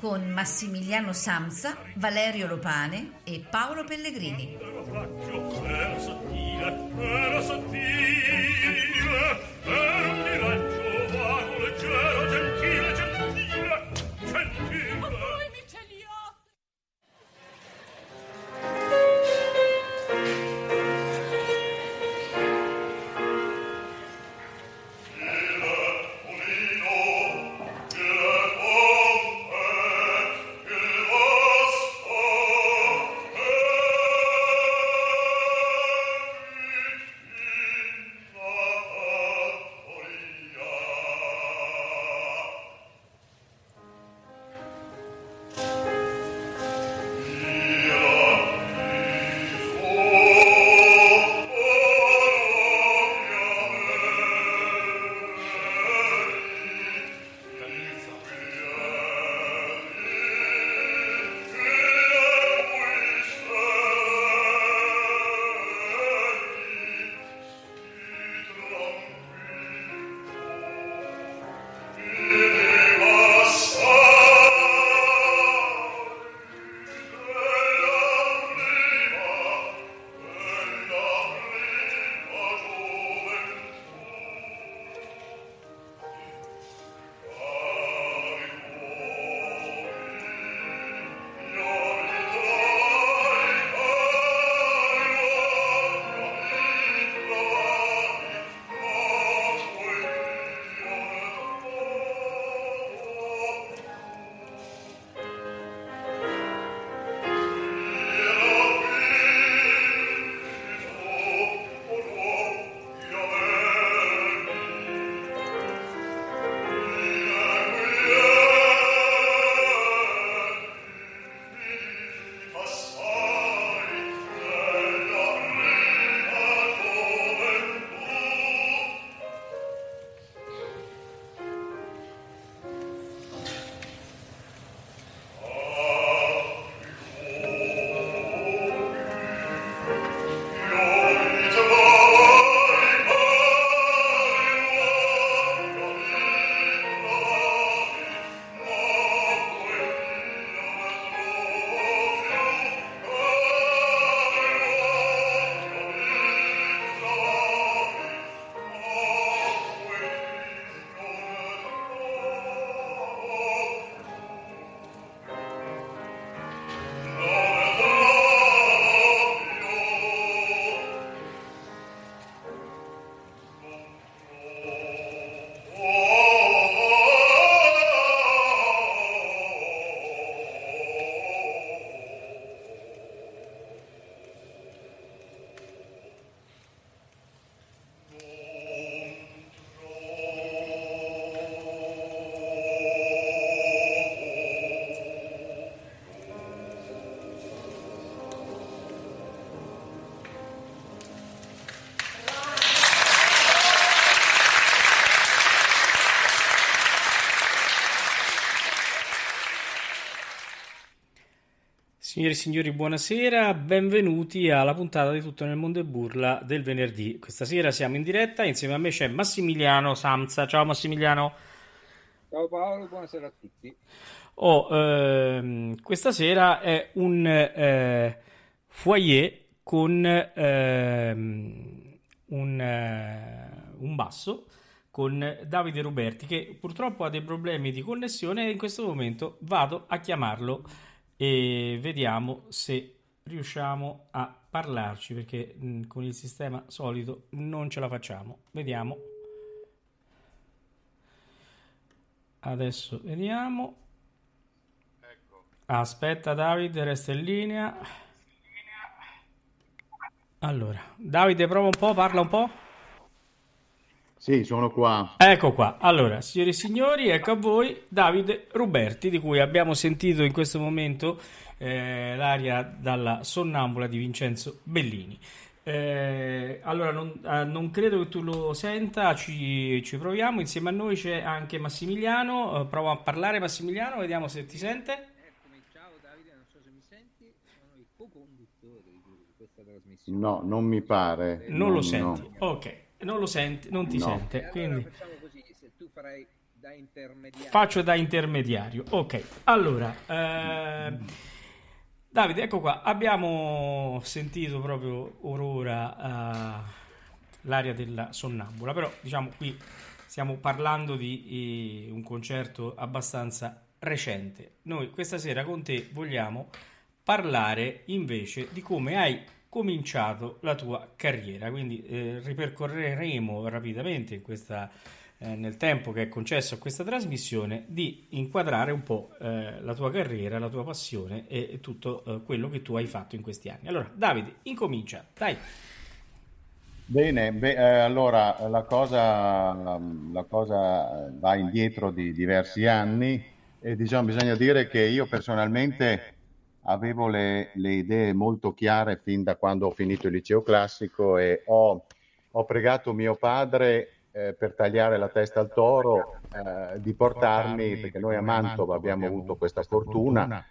con Massimiliano Samsa, Valerio Lopane e Paolo Pellegrini. Signore e signori, buonasera, benvenuti alla puntata di Tutto nel mondo e burla del venerdì. Questa sera siamo in diretta, insieme a me c'è Massimiliano Samsa. Ciao Massimiliano. Ciao Paolo, buonasera a tutti. Oh, ehm, questa sera è un eh, foyer con ehm, un, eh, un basso con Davide Roberti che purtroppo ha dei problemi di connessione e in questo momento vado a chiamarlo e vediamo se riusciamo a parlarci perché mh, con il sistema solito non ce la facciamo. Vediamo. Adesso vediamo. Aspetta Davide, resta in linea. Allora, Davide prova un po', parla un po'. Sì, sono qua. Ecco qua. Allora, signore e signori, ecco a voi Davide Ruberti, di cui abbiamo sentito in questo momento eh, l'aria dalla sonnambula di Vincenzo Bellini. Eh, allora, non, eh, non, credo che tu lo senta, ci, ci, proviamo. Insieme a noi c'è anche Massimiliano. Eh, provo a parlare, Massimiliano, vediamo se ti sente. Eccomi, ciao Davide, non so se mi senti, sono il co-conduttore di questa trasmissione. No, non mi pare. Non, non lo senti, no. ok non lo senti, non ti no. sente. Quindi... Allora facciamo così, se tu farai da intermediario. Faccio da intermediario, ok. Allora, eh, Davide, ecco qua, abbiamo sentito proprio orora uh, l'aria della sonnambula, però diciamo qui stiamo parlando di eh, un concerto abbastanza recente. Noi questa sera con te vogliamo parlare invece di come hai cominciato la tua carriera. Quindi eh, ripercorreremo rapidamente questa, eh, nel tempo che è concesso a questa trasmissione di inquadrare un po' eh, la tua carriera, la tua passione e tutto eh, quello che tu hai fatto in questi anni. Allora, Davide, incomincia, dai. Bene, beh, eh, allora la cosa, la cosa va indietro di diversi anni e diciamo, bisogna dire che io personalmente avevo le, le, idee molto chiare fin da quando ho finito il liceo classico e ho, ho pregato mio padre eh, per tagliare la testa al toro eh, di portarmi, perché noi a Mantova abbiamo avuto questa fortuna,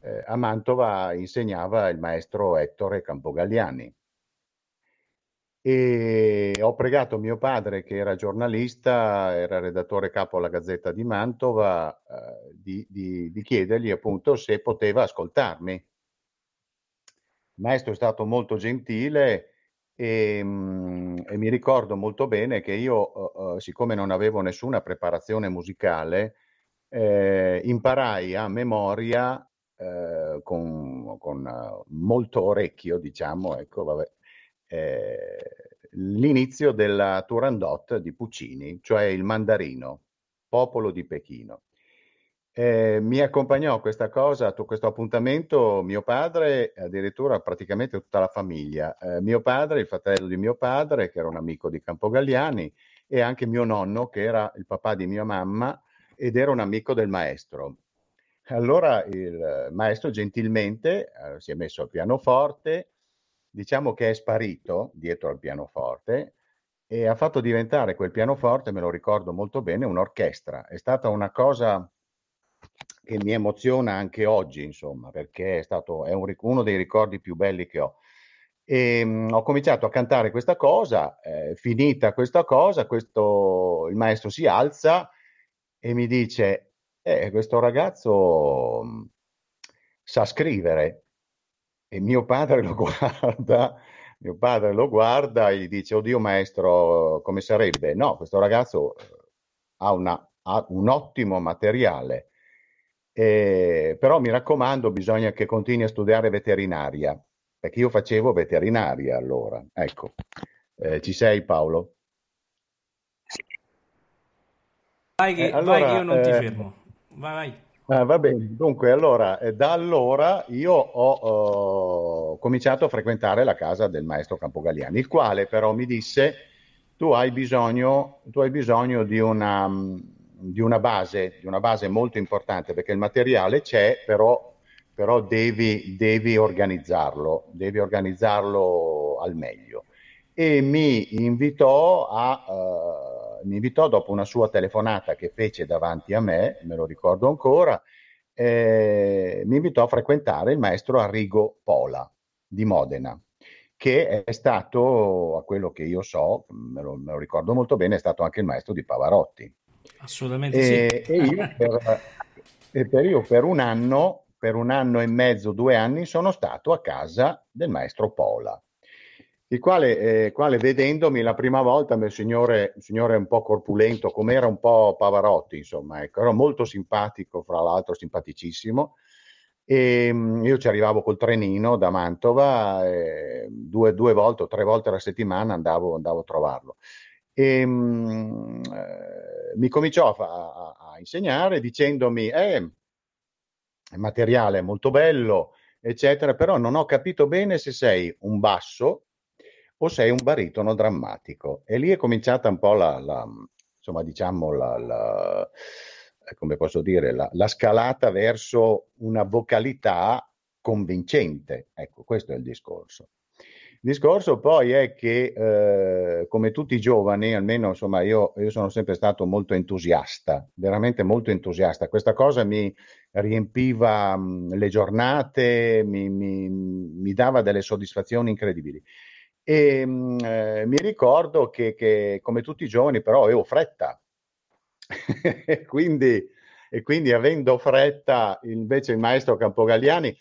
eh, a Mantova insegnava il maestro Ettore Campogalliani e ho pregato mio padre, che era giornalista, era redattore capo alla Gazzetta di Mantova, eh, di, di, di, chiedergli appunto se poteva ascoltarmi. Il maestro è stato molto gentile e, mh, mm, e mi ricordo molto bene che io, uh, siccome non avevo nessuna preparazione musicale, eh, imparai a memoria eh, con, con molto orecchio, diciamo, ecco, vabbè, eh, l'inizio della Turandot di Puccini, cioè il mandarino, popolo di Pechino. Eh, mi accompagnò questa cosa, a questo appuntamento, mio padre, addirittura praticamente tutta la famiglia. Eh, mio padre, il fratello di mio padre, che era un amico di Campogalliani, e anche mio nonno, che era il papà di mia mamma ed era un amico del maestro. Allora il maestro gentilmente eh, si è messo al pianoforte, diciamo che è sparito dietro al pianoforte e ha fatto diventare quel pianoforte, me lo ricordo molto bene, un'orchestra. È stata una cosa che mi emoziona anche oggi, insomma, perché è stato è un, uno dei ricordi più belli che ho. E, mh, ho cominciato a cantare questa cosa, eh, finita questa cosa, questo, il maestro si alza e mi dice, eh, questo ragazzo mh, sa scrivere, e mio padre lo guarda, mio padre lo guarda e gli dice, oddio maestro, come sarebbe? No, questo ragazzo eh, ha, una, ha un ottimo materiale, eh, però mi raccomando, bisogna che continui a studiare veterinaria, perché io facevo veterinaria allora. Ecco, eh, ci sei Paolo? Vai che, eh, allora, vai che io non ti eh, fermo. Vai, vai. Ah, va bene, dunque allora eh, da allora io ho uh, cominciato a frequentare la casa del maestro Campogalliani, il quale però mi disse tu hai bisogno, tu hai bisogno di, una, di, una base, di una base molto importante perché il materiale c'è, però, però devi, devi organizzarlo, devi organizzarlo al meglio. E mi invitò a... Mi invitò dopo una sua telefonata che fece davanti a me, me lo ricordo ancora, eh, mi invitò a frequentare il maestro Arrigo Pola di Modena, che è stato, a quello che io so, me lo, me lo ricordo molto bene, è stato anche il maestro di Pavarotti. Assolutamente e, sì. E io per, e per, io per un anno, per un anno e mezzo, due anni, sono stato a casa del maestro Pola il quale, eh, quale, vedendomi la prima volta, il signore, il signore un po' corpulento, come era un po' Pavarotti, insomma, ecco, era molto simpatico, fra l'altro simpaticissimo. E mm, io ci arrivavo col trenino da Mantova, eh, due, due, volte o tre volte alla settimana andavo, andavo a trovarlo. E mh, mm, eh, mi cominciò a, a, a, insegnare dicendomi, eh, il materiale è molto bello, eccetera, però non ho capito bene se sei un basso o sei un baritono drammatico. E lì è cominciata un po' la, la insomma, diciamo, la, la, eh, come posso dire, la, la scalata verso una vocalità convincente. Ecco, questo è il discorso. Il discorso poi è che, eh, come tutti i giovani, almeno insomma, io, io, sono sempre stato molto entusiasta, veramente molto entusiasta. Questa cosa mi riempiva mh, le giornate, mi, mi, mi, dava delle soddisfazioni incredibili. E mh, eh, mi ricordo che, che, come tutti i giovani, però avevo fretta. quindi, e quindi, avendo fretta, invece il maestro Campogalliani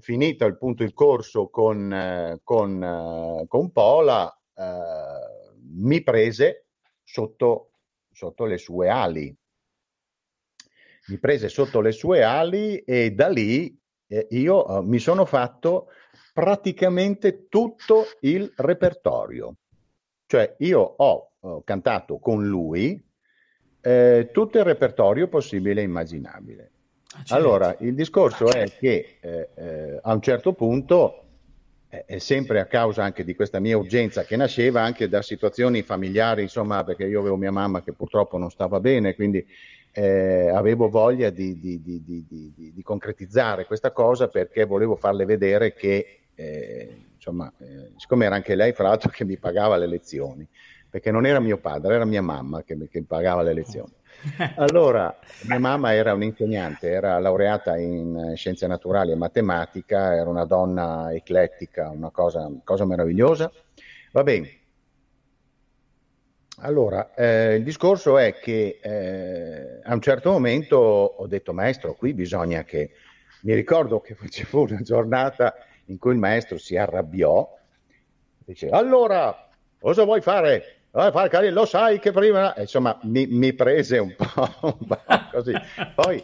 finito appunto il corso con, con, con Pola, eh, mi prese sotto, sotto le sue ali. Mi prese sotto le sue ali e da lì eh, io eh, mi sono fatto praticamente tutto il repertorio. Cioè io ho, ho cantato con lui eh, tutto il repertorio possibile e immaginabile. Ah, allora, il discorso è che eh, eh, a un certo punto, eh, sempre a causa anche di questa mia urgenza che nasceva anche da situazioni familiari, insomma, perché io avevo mia mamma che purtroppo non stava bene, quindi eh, avevo voglia di, di, di, di, concretizzare questa cosa perché volevo farle vedere che, eh, insomma, eh, siccome era anche lei, fra l'altro, che mi pagava le lezioni, perché non era mio padre, era mia mamma che mi, pagava le lezioni. Allora, mia mamma era un'insegnante, era laureata in scienze naturali e matematica, era una donna eclettica, una cosa, cosa meravigliosa. Va bene. Allora, eh, il discorso è che eh, a un certo momento ho detto, maestro, qui bisogna che... Mi ricordo che fu una giornata in cui il maestro si arrabbiò, dice, allora, cosa vuoi fare? fare lo sai che prima, insomma, mi, mi prese un po', un po così. Poi,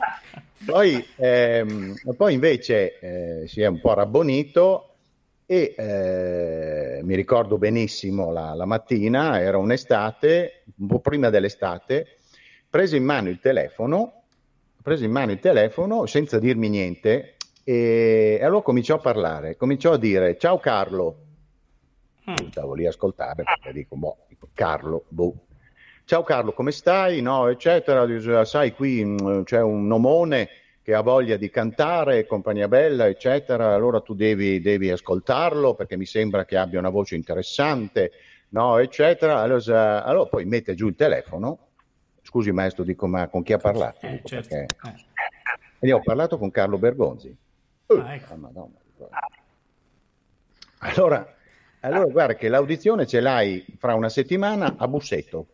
poi, ehm, poi invece eh, si è un po' rabbonito e eh, mi ricordo benissimo la, la, mattina, era un'estate, un po' prima dell'estate, prese in mano il telefono, prese in mano il telefono senza dirmi niente e, e allora cominciò a parlare, cominciò a dire ciao Carlo, mm. stavo lì a ascoltare perché dico, boh, Carlo, boh. Ciao Carlo, come stai? No, eccetera. Sai, qui mm, c'è un nomone che ha voglia di cantare, compagnia bella, eccetera. Allora tu devi, devi ascoltarlo perché mi sembra che abbia una voce interessante, no, eccetera. Allora, allora poi mette giù il telefono. Scusi, maestro, dico, ma con chi ha parlato? Eh, certo. perché... eh. E io ho parlato con Carlo Bergonzi. Ah, ecco. oh, allora, allora, guarda che l'audizione ce l'hai fra una settimana a Busseto.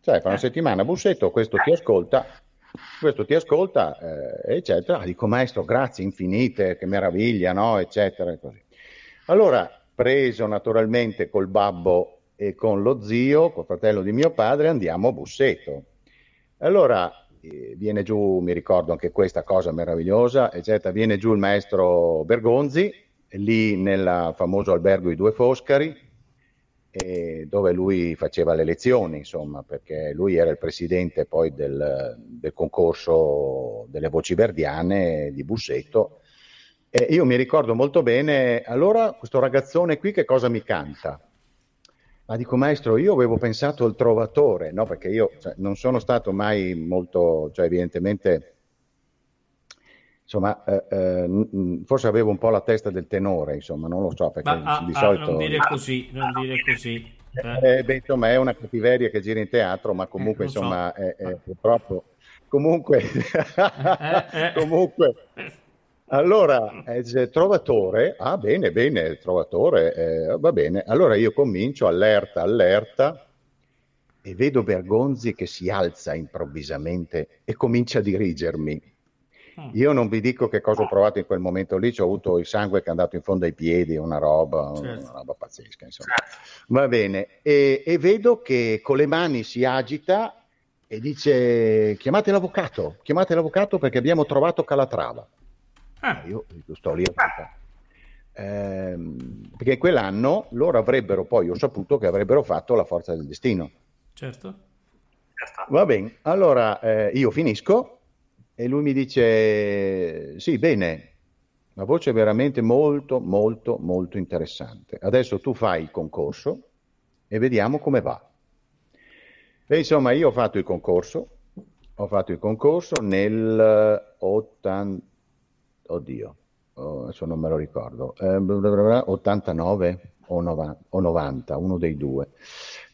Cioè, fra una settimana a Busseto, questo ti ascolta, questo ti ascolta, eh, eccetera. Dico, maestro, grazie infinite, che meraviglia, no? Eccetera. E così. Allora, preso naturalmente col babbo e con lo zio, col fratello di mio padre, andiamo a Busseto. Allora, eh, viene giù, mi ricordo anche questa cosa meravigliosa, eccetera, viene giù il maestro Bergonzi, lì nel famoso albergo I Due Foscari, eh, dove lui faceva le lezioni, insomma, perché lui era il presidente poi del, del concorso delle voci verdiane di Busseto. E io mi ricordo molto bene, allora questo ragazzone qui che cosa mi canta? Ma dico, maestro, io avevo pensato al trovatore, no? Perché io cioè, non sono stato mai molto, cioè evidentemente insomma, eh, eh, forse avevo un po' la testa del tenore, insomma, non lo so perché Ma, di ah, solito... non dire così, non dire così. Eh. eh. beh, insomma, è una cattiveria che gira in teatro, ma comunque, eh, insomma, so. è, è, purtroppo... Comunque, eh, comunque... Allora, eh, trovatore, ah bene, bene, trovatore, eh, va bene. Allora io comincio, allerta, allerta, e vedo Bergonzi che si alza improvvisamente e comincia a dirigermi Mm. Io non vi dico che cosa ho provato in quel momento lì, ho avuto il sangue che è andato in fondo ai piedi, una roba, certo. una roba pazzesca. Insomma. Va bene, e, e, vedo che con le mani si agita e dice chiamate l'avvocato, chiamate l'avvocato perché abbiamo trovato Calatrava. Ah. Io sto lì a eh, perché quell'anno loro avrebbero poi, ho saputo che avrebbero fatto la forza del destino. Certo. Va bene, allora eh, io finisco e lui mi dice, sì, bene, Una voce veramente molto, molto, molto interessante. Adesso tu fai il concorso e vediamo come va. E insomma, io ho fatto il concorso, ho fatto il concorso nel 80... Oddio, oh, adesso non me lo ricordo, eh, 89 o 90, uno dei due.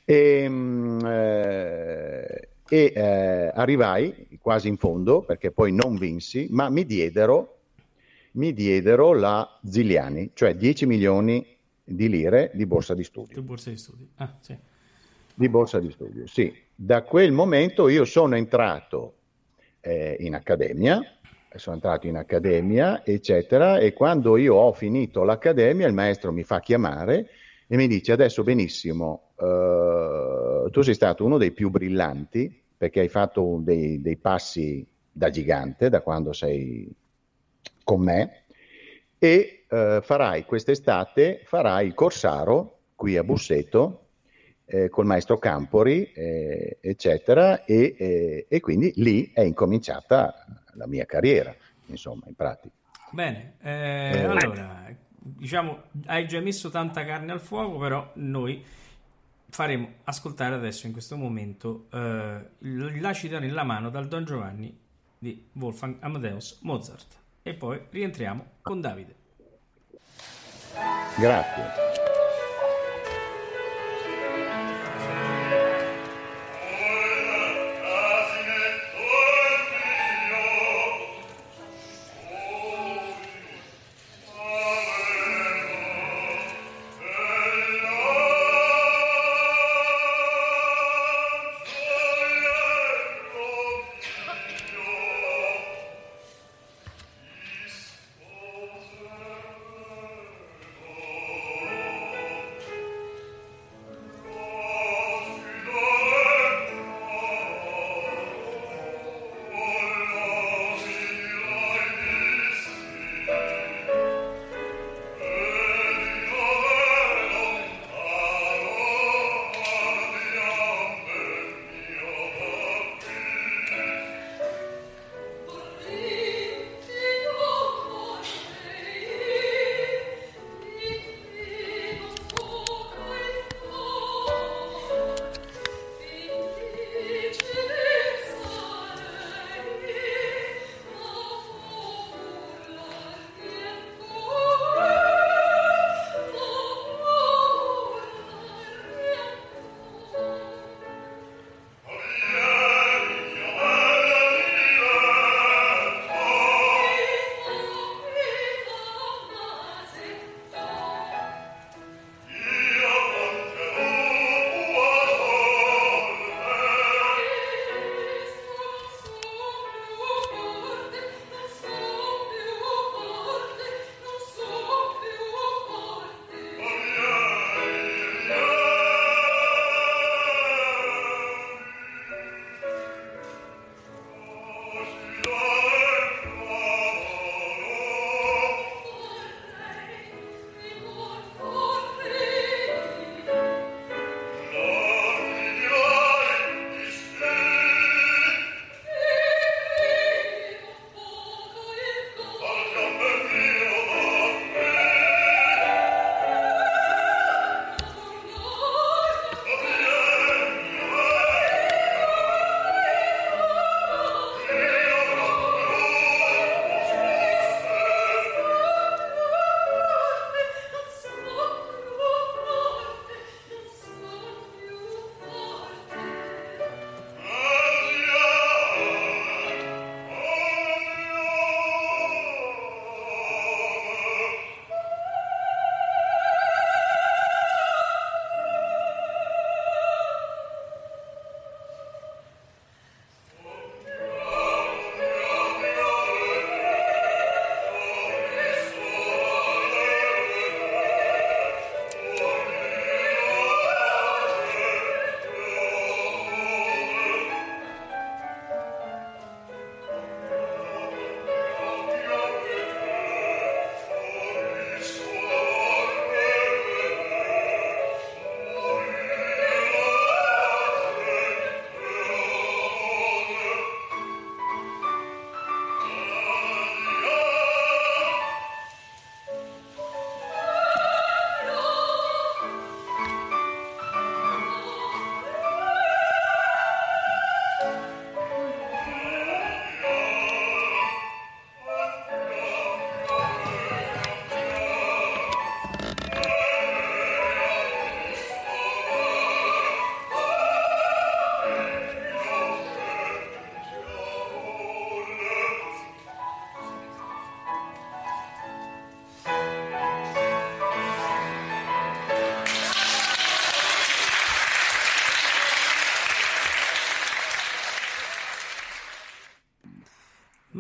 E, mm, eh, e eh, arrivai quasi in fondo perché poi non vinsi, ma mi diedero, mi diedero la Ziliani, cioè 10 milioni di lire di borsa di studio. Di borsa di studio, ah, sì. Di borsa di studio, sì. Da quel momento io sono entrato eh, in accademia, sono entrato in accademia, eccetera, e quando io ho finito l'accademia il maestro mi fa chiamare e mi dice adesso benissimo, uh, tu sei stato uno dei più brillanti perché hai fatto dei, dei passi da gigante da quando sei con me e uh, farai quest'estate, farai il Corsaro qui a Busseto eh, col maestro Campori, eh, eccetera, e, eh, e, quindi lì è incominciata la mia carriera, insomma, in pratica. Bene, eh, eh, allora, diciamo, hai già messo tanta carne al fuoco, però noi faremo ascoltare adesso, in questo momento, eh, La città nella mano dal Don Giovanni di Wolfgang Amadeus Mozart. E poi rientriamo con Davide. Grazie.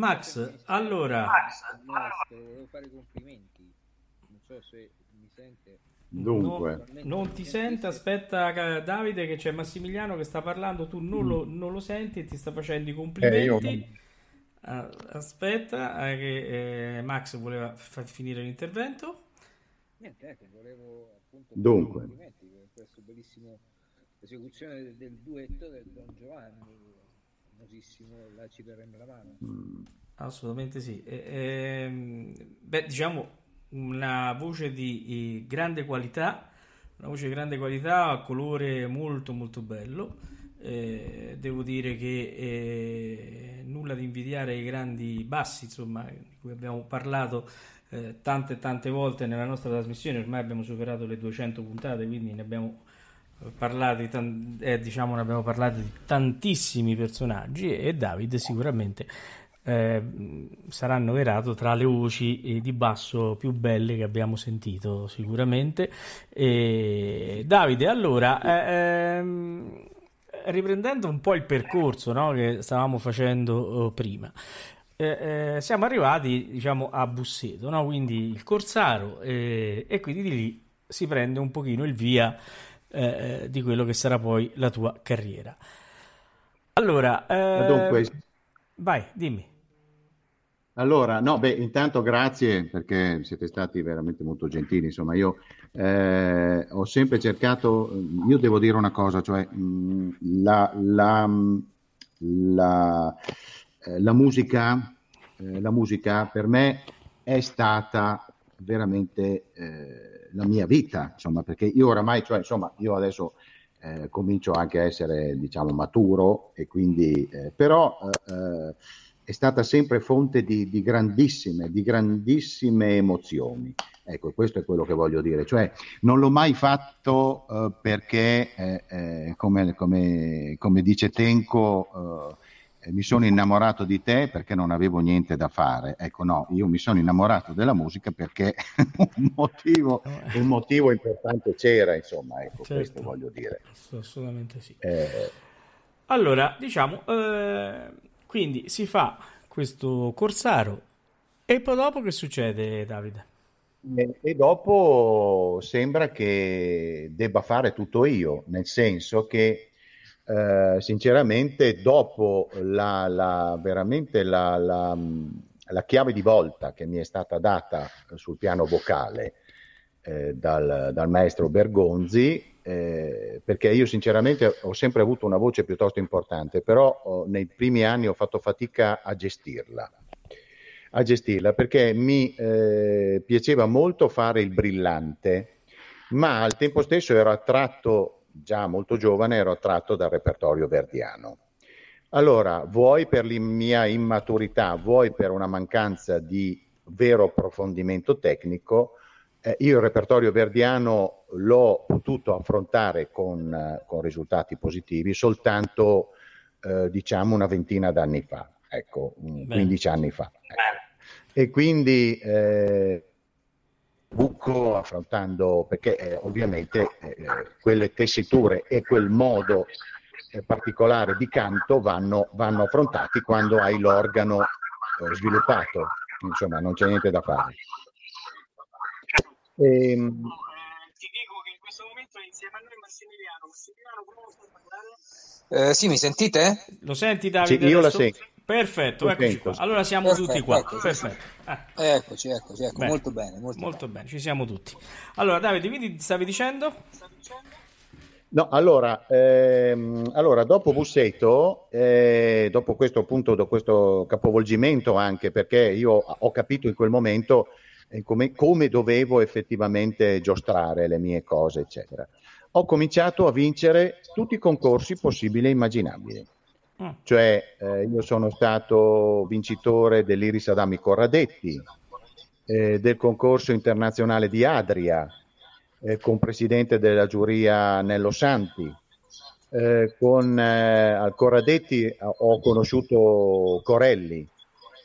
Max, allora, Maestro, volevo fare i complimenti. Non so se mi sente. Dunque, no- non ti sente, aspetta Davide che c'è Massimiliano che sta parlando, tu non lo, non lo senti e ti sta facendo i complimenti. Eh, io- Ah, aspetta, eh, che eh, Max voleva far finire l'intervento. Niente, ecco, volevo appunto Dunque. complimenti per questa bellissima esecuzione del, del duetto del Don Giovanni. Famosissimo, là ci daremo la mano. Assolutamente sì. E- ehm, beh, diciamo una voce di grande qualità, una voce di grande qualità, colore molto molto bello. Eh, devo dire che eh, nulla di invidiare ai grandi bassi, insomma, di cui abbiamo parlato eh, tante e tante volte nella nostra trasmissione. Ormai abbiamo superato le 200 puntate, quindi ne abbiamo parlati, tan- eh, diciamo, ne abbiamo parlato di tantissimi personaggi e David sicuramente eh, sarà annoverato tra le voci eh, di basso più belle che abbiamo sentito sicuramente. E Davide, allora, eh, ehm, riprendendo un po' il percorso no, che stavamo facendo eh, prima. eh, eh, siamo arrivati diciamo a Busseto, no? quindi il Corsaro, eh, e quindi di lì si prende un pochino il via eh, di quello che sarà poi la tua carriera. Allora, eh, dunque, vai, dimmi. Allora, no, beh, intanto grazie perché siete stati veramente molto gentili. Insomma, io eh, ho sempre cercato, io devo dire una cosa, cioè mh, la, la, mh, la, eh, la musica, eh, la musica per me è stata veramente eh, la mia vita, insomma, perché io oramai, cioè, insomma, io adesso eh, comincio anche a essere, diciamo, maturo e quindi, eh, però eh, eh, è stata sempre fonte di, di grandissime, di grandissime emozioni. Ecco, questo è quello che voglio dire. Cioè, non l'ho mai fatto eh, perché, eh, come, come- come dice Tenco, eh, mi sono innamorato di te perché non avevo niente da fare. Ecco, no, io mi sono innamorato della musica perché un motivo, un motivo importante c'era, insomma, ecco, Certo. questo voglio dire. Ass- Assolutamente sì. Eh, Allora, diciamo, eh, quindi si fa questo Corsaro e poi dopo che succede, Davide? E, e dopo sembra che debba fare tutto io, nel senso che eh, sinceramente dopo la, la- veramente la, la- la chiave di volta che mi è stata data sul piano vocale eh, dal, dal maestro Bergonzi, eh, perché io sinceramente ho sempre avuto una voce piuttosto importante, però oh, nei primi anni ho fatto fatica a gestirla a gestirla perché mi eh, piaceva molto fare il brillante, ma al tempo stesso ero attratto, già molto giovane, ero attratto dal repertorio verdiano. Allora, vuoi per la mia immaturità, vuoi per una mancanza di vero approfondimento tecnico, eh, io il repertorio verdiano l'ho potuto affrontare con, eh, con risultati positivi soltanto, eh, diciamo, una ventina d'anni fa, ecco, Bene. 15 anni fa. ecco. E quindi eh, buco affrontando, perché eh, ovviamente eh, quelle tessiture e quel modo eh, particolare di canto vanno, vanno affrontati quando hai l'organo eh, sviluppato, insomma non c'è niente da fare. Ehm, Ti dico che in questo momento è insieme a noi Massimiliano. Massimiliano, come lo stai parlare? Eh, sì, mi sentite? Lo senti, Davide? Sì, io la sento. Perfetto, eccoci qua. Allora siamo Perfetto, tutti qua. ecco. Perfetto. Ah, Eccoci, eccoci, ecco, bene. molto bene, molto, Molto bene. bene, ci siamo tutti. Allora, Davide, quindi stavi dicendo? No, allora, ehm, allora, dopo Busseto, eh, dopo questo appunto, da questo capovolgimento anche, perché io ho capito in quel momento eh, come, come dovevo effettivamente giostrare le mie cose, eccetera, ho cominciato a vincere tutti i concorsi possibili e immaginabili. Mm. Cioè, eh, io sono stato vincitore dell'Iris Adami Corradetti, eh, del concorso internazionale di Adria, eh, con presidente della giuria Nello Santi. Eh, con eh, al Corradetti eh, ho conosciuto Corelli,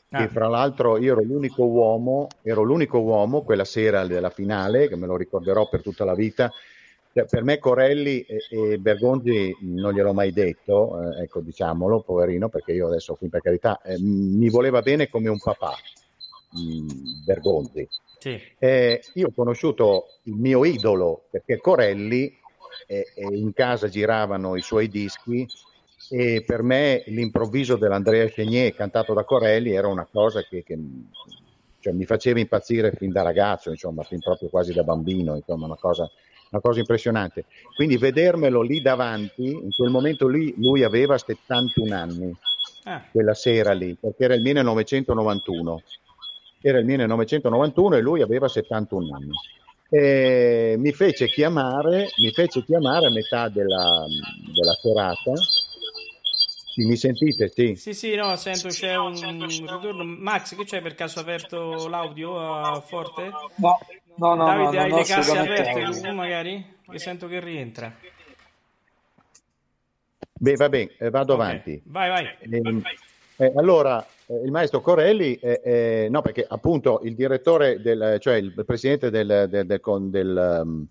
che Ah. fra l'altro io ero l'unico uomo, ero l'unico uomo quella sera della finale, che me lo ricorderò per tutta la vita, per me Corelli e, e Bergonzi non gliel'ho mai detto, eh, ecco diciamolo, poverino, perché io adesso qui per carità eh, mi voleva bene come un papà, mh, Bergonzi. Sì. Eh, io ho conosciuto il mio idolo perché Corelli eh, eh, in casa giravano i suoi dischi e per me l'improvviso dell'Andrea Chenier cantato da Corelli era una cosa che, che cioè, mi faceva impazzire fin da ragazzo, insomma, fin proprio quasi da bambino, insomma, una cosa, una cosa impressionante. Quindi vedermelo lì davanti, in quel momento lì lui aveva 71 anni, Ah, quella sera lì, perché era il 1991. Era il 1991 e lui aveva 71 anni. E mi fece chiamare, mi fece chiamare a metà della, della serata. Sì, mi sentite? Sì. Sì, sì, no, sento c'è un ritorno. Max, che c'è per caso aperto l'audio a forte? No, no, no, Davide, no, hai non le casse aperte tu magari? Che sento che rientra. Beh, va bene, eh, vado Ok, avanti. Vai, vai. Ehm, eh, allora, eh, il maestro Corelli, eh, eh, no, perché appunto il direttore, del, cioè il presidente del, del- del con- del, um,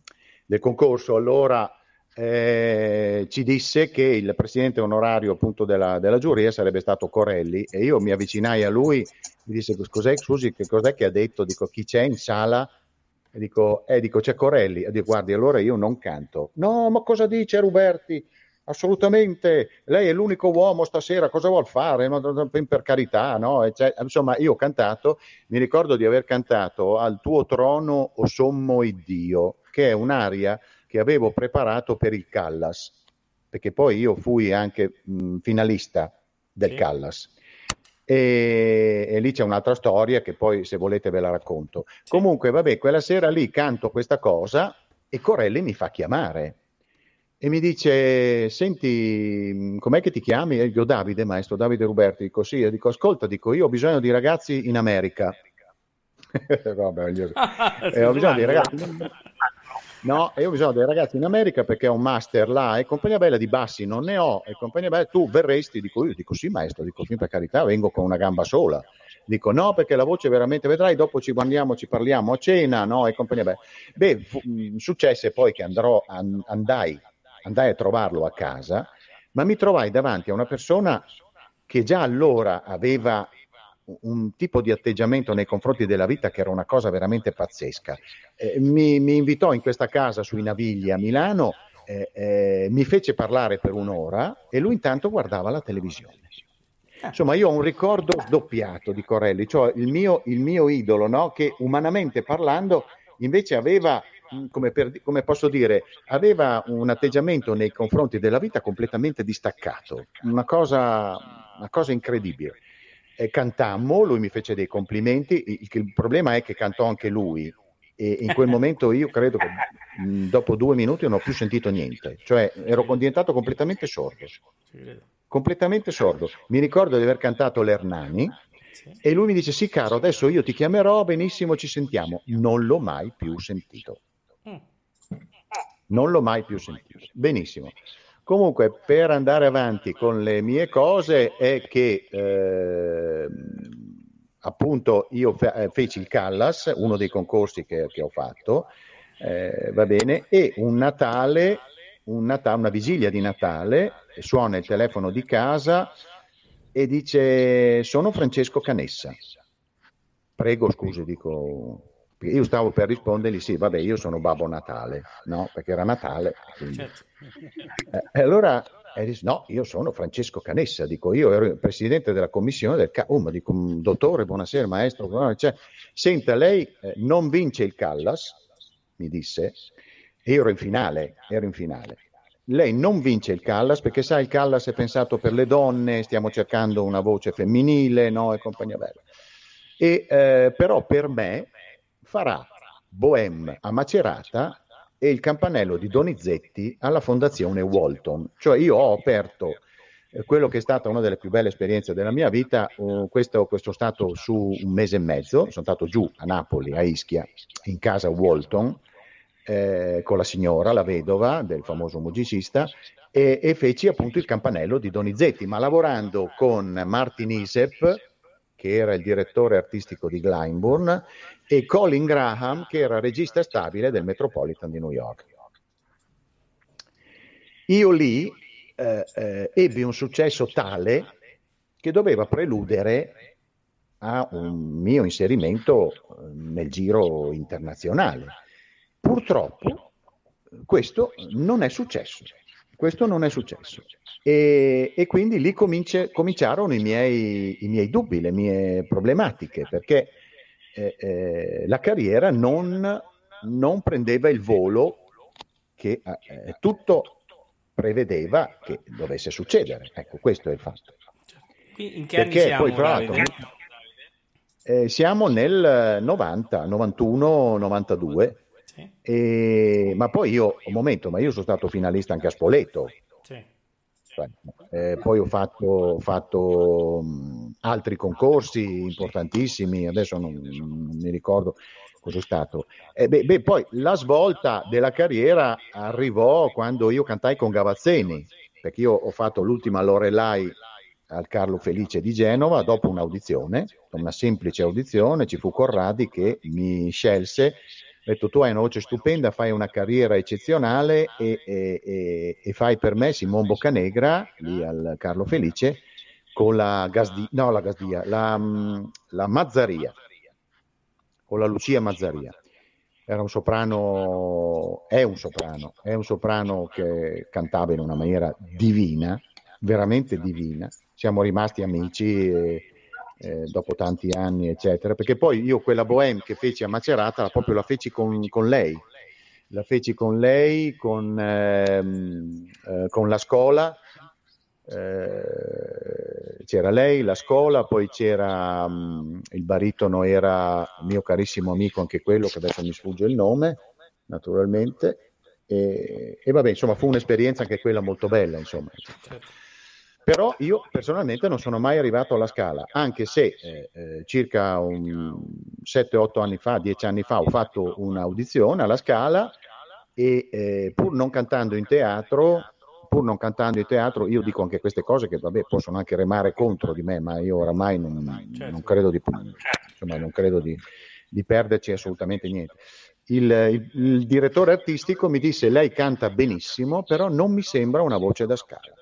del concorso, allora eh, ci disse che il presidente onorario appunto della, della giuria sarebbe stato Corelli e io mi avvicinai a lui, mi disse cos'è, scusi, che cos'è che ha detto? Dico, chi c'è in sala? E dico, eh, dico, c'è Corelli. E dico, guardi, allora io non canto. No, ma cosa dice Ruberti? Assolutamente, lei è l'unico uomo stasera, cosa vuol fare? Per carità, no? Cioè, insomma, io ho cantato, mi ricordo di aver cantato Al tuo trono, o sommo Iddio, che è un'aria che avevo preparato per il Callas, perché poi io fui anche mh, finalista del Sì. Callas. E, e lì c'è un'altra storia che poi se volete ve la racconto. Comunque, vabbè, quella sera lì canto questa cosa e Corelli mi fa chiamare e mi dice: Senti, com'è che ti chiami? E io, Davide, maestro Davide Ruberti. Dico: Sì, e dico: Ascolta, dico, io ho bisogno di ragazzi in America. Vabbè, io- eh, ho bisogno di ragazzi. No, io ho bisogno dei ragazzi in America perché ho un master là e compagnia bella di bassi non ne ho e compagnia bella tu verresti? Dico io, dico sì maestro, dico fin per carità vengo con una gamba sola. Dico no perché la voce veramente vedrai, dopo ci guardiamo, ci parliamo a cena, no? E compagnia bella. Beh, fu- mh, successe poi che andrò, an- andai, andai a trovarlo a casa, ma mi trovai davanti a una persona che già allora aveva un tipo di atteggiamento nei confronti della vita che era una cosa veramente pazzesca. Eh, mi, mi invitò in questa casa sui Navigli a Milano, eh, eh, mi fece parlare per un'ora e lui intanto guardava la televisione. Insomma, io ho un ricordo doppiato di Corelli, cioè il mio, il mio idolo, no? che umanamente parlando invece aveva, mh, come, per- come posso dire, aveva un atteggiamento nei confronti della vita completamente distaccato, una cosa, una cosa incredibile. Eh, cantammo, lui mi fece dei complimenti, il, il problema è che cantò anche lui e in quel momento io credo che mh, dopo due minuti non ho più sentito niente, cioè ero diventato completamente sordo completamente sordo. Mi ricordo di aver cantato l'Ernani e lui mi dice: Sì, caro, adesso io ti chiamerò, benissimo, ci sentiamo. Non l'ho mai più sentito. Non l'ho mai più sentito. Benissimo. Comunque, per andare avanti con le mie cose, è che ehm, appunto io fe- eh, feci il Callas, uno dei concorsi che, che ho fatto, eh, va bene, e un Natale, un Natale, una vigilia di Natale, suona il telefono di casa e dice: Sono Francesco Canessa. Prego, scusi, dico. Io stavo per rispondergli: Sì, vabbè, io sono Babbo Natale, no? Perché era Natale. quindi. Certo. Eh, E allora e dice, no, io sono Francesco Canessa, dico io ero il presidente della commissione del CA- oh, ma dico, "Mm, dottore, buonasera, maestro, buonasera." Cioè, senta, lei eh, non vince il Callas, mi disse, e io ero in finale, ero in finale. Lei non vince il Callas perché sa il Callas è pensato per le donne, stiamo cercando una voce femminile, no, e compagnia bella. E eh, però per me farà Bohème a Macerata e il campanello di Donizetti alla Fondazione Walton. Cioè io ho aperto eh, quello che è stata una delle più belle esperienze della mia vita, uh, questo, questo stato su un mese e mezzo, sono stato giù a Napoli, a Ischia, in casa Walton, eh, con la signora, la vedova del famoso musicista, e, e feci appunto il campanello di Donizetti, ma lavorando con Martin Isep, che era il direttore artistico di Glyndebourne, e Colin Graham, che era regista stabile del Metropolitan di New York. io lì eh, eh, ebbi un successo tale che doveva preludere a un mio inserimento eh, nel giro internazionale. Purtroppo questo non è successo. Questo non è successo. E, e quindi lì comince, cominciarono i miei, i miei, dubbi, le mie problematiche, perché eh, eh, la carriera non, non, prendeva il volo che eh, tutto prevedeva che dovesse succedere. Ecco, questo è il fatto. In che perché siamo, poi, tra l'altro, eh, siamo nel 90, 91, 92 e, ma poi io, un momento, ma io sono stato finalista anche a Spoleto. Sì. Eh, poi ho fatto, fatto mh, altri concorsi importantissimi, adesso non, non mi ricordo cosa è stato. Eh, beh, beh, poi la svolta della carriera arrivò quando io cantai con Gavazzeni, perché io ho fatto l'ultima Lorelai al Carlo Felice di Genova dopo un'audizione, una semplice audizione, ci fu Corradi che mi scelse ho detto tu hai una voce stupenda, fai una carriera eccezionale e, e, e, e fai per me Simon Boccanegra, lì al Carlo Felice, con la Gasdia, no la Gasdia, la, mm, la Mazzaria, con la Lucia Mazzaria. Era un soprano, è un soprano, è un soprano che cantava in una maniera divina, veramente divina. Siamo rimasti amici. E, eh, dopo tanti anni, eccetera. Perché poi io quella bohème che feci a Macerata, proprio la feci con, con lei. La feci con lei, con, ehm, eh, con la scuola. Eh, c'era lei, la scuola, poi c'era um, il baritono, era mio carissimo amico, anche quello che adesso mi sfugge il nome, naturalmente. E, e vabbè, insomma, fu un'esperienza anche quella molto bella, insomma. Certo. Però io personalmente non sono mai arrivato alla scala, anche se eh, eh, circa 7-8 anni fa, 10 anni fa, ho fatto un'audizione alla scala e eh, pur non cantando in teatro, pur non cantando in teatro, io dico anche queste cose che vabbè, possono anche remare contro di me, ma io oramai non, certo. non credo, di, insomma, non credo di, di perderci assolutamente niente. Il, il, il, direttore artistico mi disse lei canta benissimo, però non mi sembra una voce da scala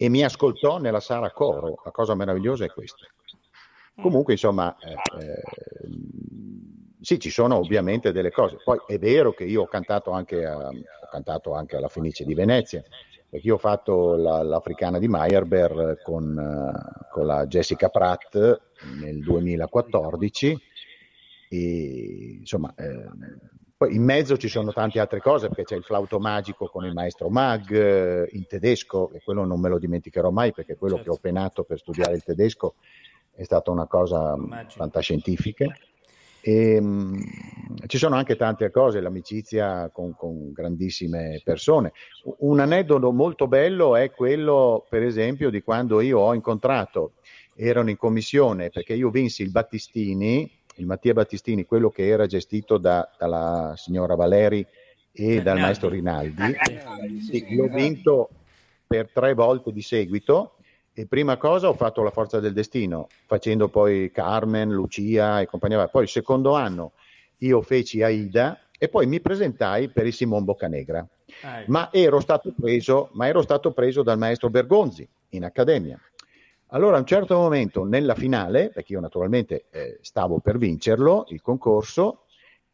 e mi ascoltò nella sala coro. La cosa meravigliosa è questa. Comunque, insomma, eh, eh, sì, ci sono ovviamente delle cose. Poi è vero che io ho cantato anche, a, ho cantato anche alla Fenice di Venezia, perché io ho fatto la, l'Africana di Meyerbeer con, uh, con la Jessica Pratt nel 2014. E, insomma, eh, poi in mezzo ci sono tante altre cose, perché c'è il flauto magico con il maestro Mag eh, in tedesco, e quello non me lo dimenticherò mai, perché quello certo. che ho penato per studiare il tedesco è stata una cosa Magico. fantascientifica. E, mh, ci sono anche tante cose, l'amicizia con, con, grandissime persone. Un aneddoto molto bello è quello, per esempio, di quando io ho incontrato, erano in commissione, perché io vinsi il Battistini il Mattia Battistini, quello che era gestito da, dalla signora Valeri e dal maestro Rinaldi, sì, l'ho vinto per tre volte di seguito e prima cosa ho fatto la forza del destino, facendo poi Carmen, Lucia e compagnia. Poi il secondo anno io feci Aida e poi mi presentai per il Simon Boccanegra. Ah, ecco. ma, ero stato preso, ma ero stato preso dal maestro Bergonzi in accademia. Allora a un certo momento nella finale, perché io naturalmente eh, stavo per vincerlo, il concorso,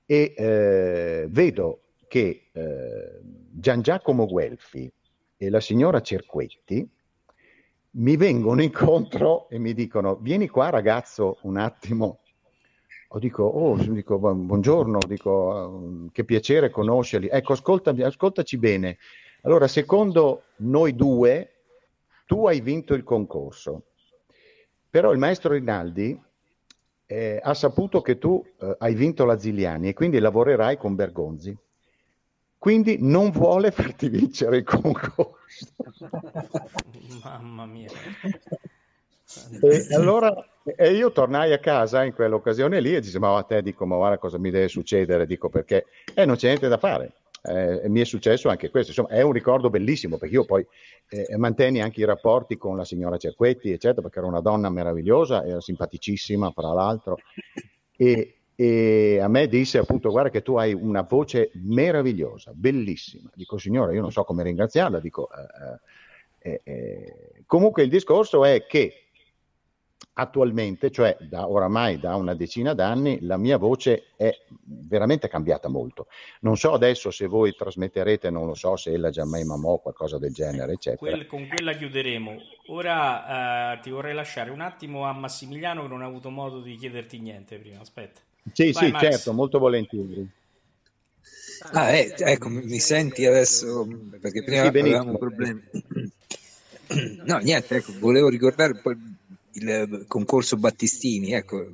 e eh, vedo che eh, Gian Giacomo Guelfi e la signora Cerquetti mi vengono incontro e mi dicono vieni qua ragazzo un attimo. O dico, oh, dico, buongiorno, dico, che piacere conoscerli. Ecco, ascoltaci bene. Allora, secondo noi due, tu hai vinto il concorso, però il maestro Rinaldi eh, ha saputo che tu eh, hai vinto la Ziliani e quindi lavorerai con Bergonzi. Quindi non vuole farti vincere il concorso. Mamma mia. E allora e io tornai a casa in quell'occasione lì e disse: Ma a te dico, ma guarda cosa mi deve succedere? Dico perché eh, non c'è niente da fare eh, mi è successo anche questo. Insomma, è un ricordo bellissimo perché io poi eh, mantenni anche i rapporti con la signora Cerquetti, eccetera, perché era una donna meravigliosa, era simpaticissima, fra l'altro. E, e a me disse appunto guarda che tu hai una voce meravigliosa, bellissima. Dico signora, io non so come ringraziarla, dico eh, eh, eh. comunque il discorso è che attualmente, cioè da oramai da una decina d'anni, la mia voce è veramente cambiata molto. Non so adesso se voi trasmetterete, non lo so, se ella già mai mamò o qualcosa del genere, eccetera. Quel, con quella chiuderemo. Ora eh, ti vorrei lasciare un attimo a Massimiliano che non ha avuto modo di chiederti niente prima. Aspetta. Sì, Vai, sì, Max. certo, molto volentieri. Ah, eh, ecco, mi senti adesso perché prima sì, avevamo problemi. No, niente, ecco, volevo ricordare poi il concorso Battistini, ecco,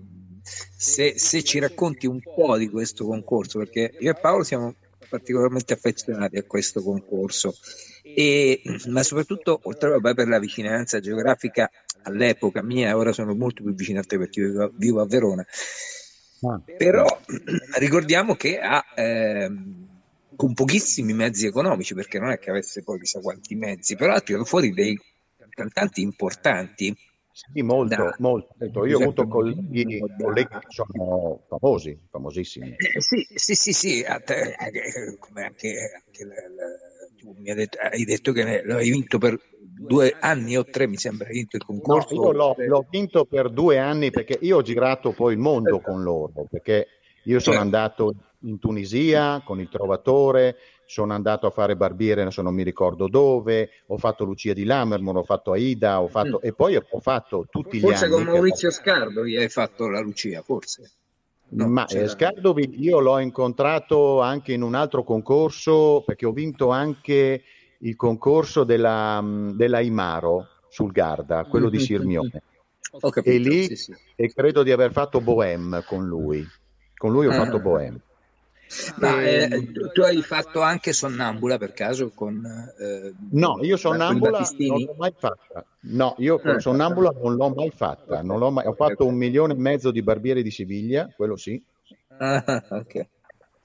se, se, ci racconti un po' di questo concorso, perché io e Paolo siamo particolarmente affezionati a questo concorso, e, ma soprattutto oltre a per la vicinanza geografica all'epoca mia, ora sono molto più vicino a te perché vivo, vivo a Verona, Ah. Però ricordiamo che ha eh, con pochissimi mezzi economici, perché non è che avesse poi chissà quanti mezzi, però ha tirato fuori dei cantanti importanti. Sì, molto, da, molto. Io ho avuto colleghi, colleghi, che sono famosi, famosissimi. Eh, sì, sì, sì, sì, te, come anche, anche la, la, tu mi hai detto, hai detto che l'hai vinto per due anni o tre mi sembra hai vinto il concorso. No, io l'ho, l'ho, vinto per due anni perché io ho girato poi il mondo esatto. con loro, perché io sono certo. andato in Tunisia con il Trovatore, sono andato a fare barbiere, adesso non mi ricordo dove, ho fatto Lucia di Lammermoor, ho fatto Aida, ho fatto, mm. e poi ho fatto tutti forse gli anni. Forse con Maurizio Scardovi hai fatto la Lucia, forse. No, Ma eh, Scardovi io l'ho incontrato anche in un altro concorso perché ho vinto anche il concorso della, della Imaro sul Garda, quello di mm-hmm. Sirmione. Capito, e lì sì, sì. E credo di aver fatto Bohème con lui. Con lui ho ah. fatto Bohème. Ma e... eh, tu hai fatto anche Sonnambula per caso con eh, No, io Sonnambula non l'ho mai fatta. No, io con ah, Sonnambula non l'ho mai fatta. Non l'ho mai... Ho fatto un milione e mezzo di barbieri di Siviglia, quello sì. Ah, ok.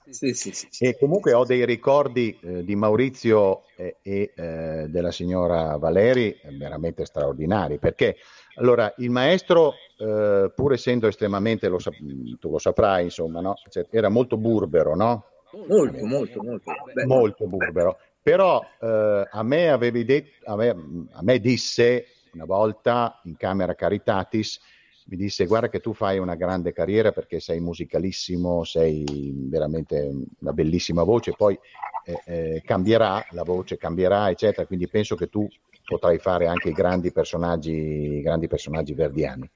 Sì, sì, sì, e comunque ho dei ricordi eh, di Maurizio e, e eh, della signora Valeri eh, veramente straordinari perché allora il maestro eh, pur essendo estremamente lo sap- tu lo saprai insomma no? cioè, era molto burbero no? molto molto molto Beh, molto burbero però eh, a me avevi detto a me, a me disse una volta in camera Caritatis mi disse guarda che tu fai una grande carriera perché sei musicalissimo, sei veramente una bellissima voce, poi eh, eh, cambierà la voce, cambierà eccetera, quindi penso che tu potrai fare anche i grandi personaggi, i grandi personaggi verdiani.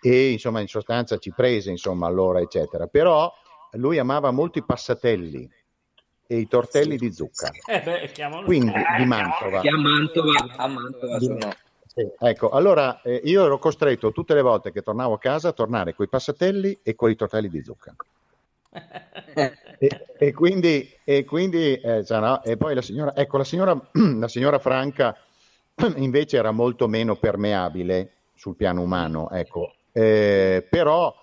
E insomma in sostanza ci prese insomma allora eccetera, però lui amava molto i passatelli e i tortelli di zucca. Eh beh, quindi di Mantova. Che a Mantova, a Mantova sono ecco, allora eh, io ero costretto tutte le volte che tornavo a casa a tornare con i passatelli e con i tortelli di zucca. e, e, quindi, e, quindi eh, cioè, no? e poi la signora, ecco, la signora, la signora Franca invece era molto meno permeabile sul piano umano, ecco, eh, però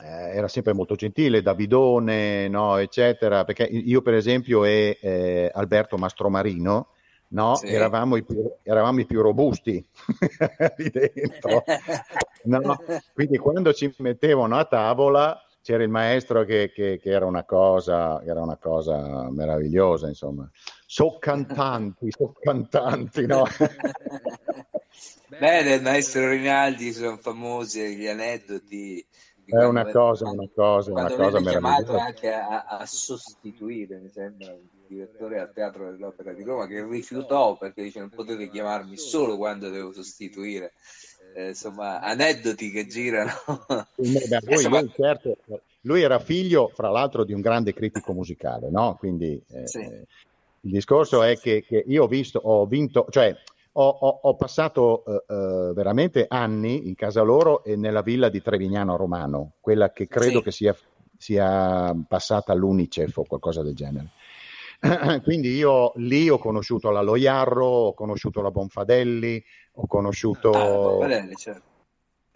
eh, era sempre molto gentile, Davidone, no, eccetera, perché io per esempio e eh, Alberto Mastromarino, no? Sì. Eravamo, i più, eravamo, i più, robusti lì dentro. No? Quindi quando ci mettevano a tavola c'era il maestro che, che, che, era, una cosa, era una cosa meravigliosa, insomma. So cantanti, so cantanti, no? Beh, il maestro Rinaldi sono famosi gli aneddoti. È una cosa, una cosa, una cosa meravigliosa. anche a, a sostituire, mi sembra direttore al Teatro dell'Opera di Roma che rifiutò perché dice non potete chiamarmi solo quando devo sostituire. Eh, insomma, aneddoti che girano. Beh, lui, lui, certo, lui, era figlio, fra l'altro, di un grande critico musicale, no? Quindi eh, sì. Il discorso è che, che, io ho visto, ho vinto, cioè ho, ho, ho passato uh, uh, veramente anni in casa loro e nella villa di Trevignano Romano, quella che credo sì. che sia, sia passata all'Unicef o qualcosa del genere. Quindi io lì ho conosciuto la Loiarro, ho conosciuto la Bonfadelli, ho conosciuto... Ah, Bonfadelli, certo.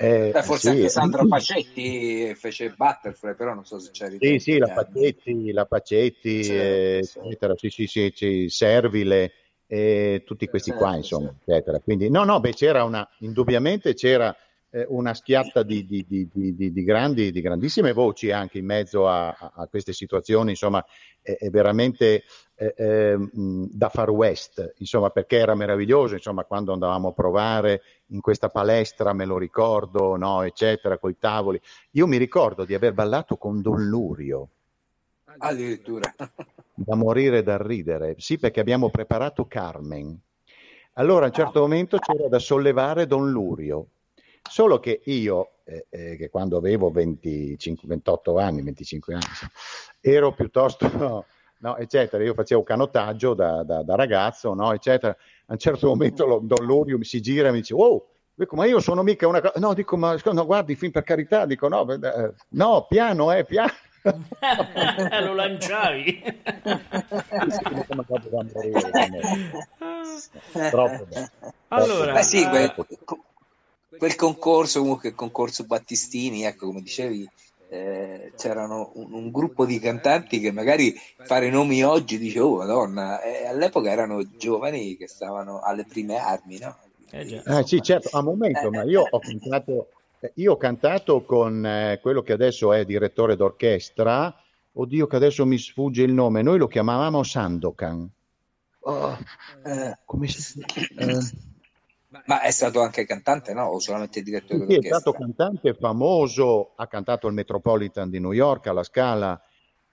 Eh, forse sì. anche Sandro Pacetti fece Butterfly, però non so se c'è Sì, sì, la Pacetti, la Pacetti, eh, eccetera, sì, sì, sì, sì, Servile, e tutti questi qua, insomma, eccetera. Quindi, no, no, beh, c'era una, indubbiamente c'era eh, una schiatta di, di, di, di, grandi, di grandissime voci anche in mezzo a, a queste situazioni, insomma, è, è veramente eh, eh, da far west, insomma, perché era meraviglioso, insomma, quando andavamo a provare in questa palestra, me lo ricordo, no, eccetera, coi tavoli. Io mi ricordo di aver ballato con Don Lurio. Addirittura. Da morire dal ridere. Sì, perché abbiamo preparato Carmen. Allora a un certo momento c'era da sollevare Don Lurio. Solo che io, eh, eh, che quando avevo 25, 28 anni, 25 anni, ero piuttosto, no, eccetera, io facevo canottaggio da, da, da ragazzo, no, eccetera. A un certo momento lo, Don Lurio mi si gira e mi dice, wow, Dico, ma io sono mica una cosa. No, dico, ma no, guardi, fin per carità, dico, no, eh, no, piano, eh, piano. lo lanciavi. allora, Beh, sì, quel, quel, concorso, comunque il concorso Battistini, ecco, come dicevi, eh, c'erano un, un, gruppo di cantanti che magari fare nomi oggi dice, oh madonna, eh, all'epoca erano giovani che stavano alle prime armi, no? Eh, eh sì, certo, a momento, ma io ho cantato io ho cantato con eh, quello che adesso è direttore d'orchestra, oddio che adesso mi sfugge il nome, noi lo chiamavamo Sandokan. Oh, eh, come si... Eh. Ma è stato anche cantante, no? O solamente direttore sì, d'orchestra? È stato cantante famoso, ha cantato al Metropolitan di New York, alla Scala.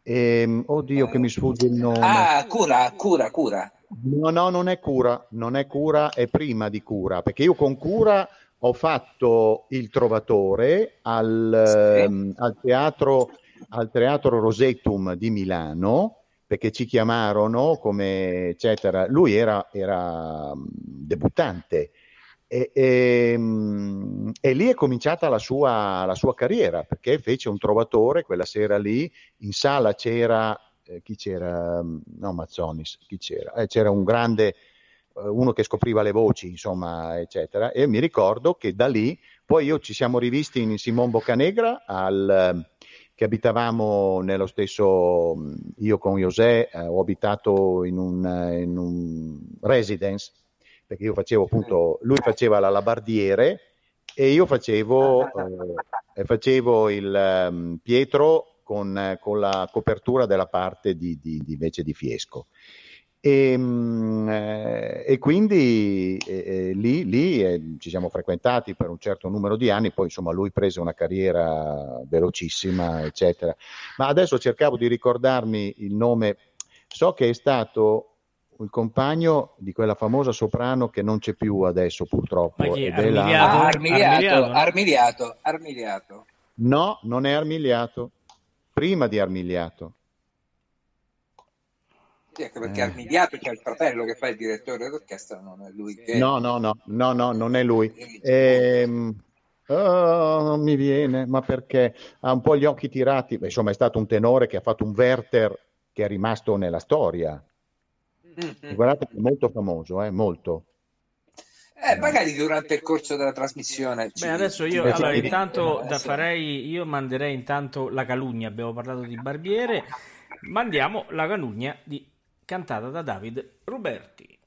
E, ehm, oddio che mi sfugge il nome. Ah, Cura, Cura, Cura. No, no, non è Cura, non è Cura, è prima di Cura, perché io con Cura ho fatto il trovatore al, sì. um, al, teatro, al teatro Rosetum di Milano perché ci chiamarono come eccetera. Lui era, era mm, debuttante e, e, mm, e, lì è cominciata la sua, la sua, carriera perché fece un trovatore quella sera lì. In sala c'era eh, chi c'era? No, Mazzonis, chi c'era? Eh, c'era un grande eh, uno che scopriva le voci, insomma, eccetera. E mi ricordo che da lì, poi io ci siamo rivisti in Simon Boccanegra, al, che abitavamo nello stesso, io con José eh, ho abitato in un, in un, residence, perché io facevo appunto, lui faceva la labardiere e io facevo, eh, facevo il um, Pietro con, con, la copertura della parte di, di, di invece di Fiesco. E, ehm, eh, e quindi eh, eh, lì, lì eh, ci siamo frequentati per un certo numero di anni, poi insomma lui prese una carriera velocissima, eccetera. Ma adesso cercavo di ricordarmi il nome, so che è stato il compagno di quella famosa soprano che non c'è più adesso purtroppo. Ma chi è? Armiliato? Ah, Armiliato, Armiliato, Armiliato, Armiliato. No, non è Armiliato, prima di Armiliato. Sì, anche perché eh. Armigliato c'è il fratello che fa il direttore d'orchestra, non è lui che... No, no, no, no, no non è lui. Ehm... Oh, non mi viene, ma perché ha un po' gli occhi tirati. Insomma, è stato un tenore che ha fatto un Werther che è rimasto nella storia. Mm-hmm. Guardate che è molto famoso, eh, molto. Eh, magari durante il corso della trasmissione. Beh, adesso io allora, intanto da farei, io manderei intanto la calugna. Abbiamo parlato di Barbiere, mandiamo la calugna di cantata da David Ruberti.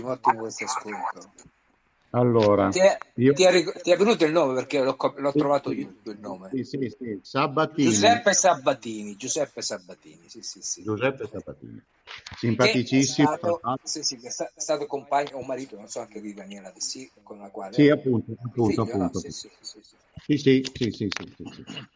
Ottimo, ottimo questo ascolto. Allora, Ti è, io... ti è, ti è venuto il nome perché l'ho, l'ho trovato io il nome. Sì, sì, sì. Sabatini. Giuseppe Sabatini. Giuseppe Sabatini, sì, sì, sì. Giuseppe Sabatini. Simpaticissimo. È stato, sì, sì, è stato compagno o marito, non so anche di Daniela De Sì, con la quale... Sì, appunto, appunto, figlio, appunto. No? Sì, sì, sì, sì. Sì, sì, sì, sì, sì, sì, sì.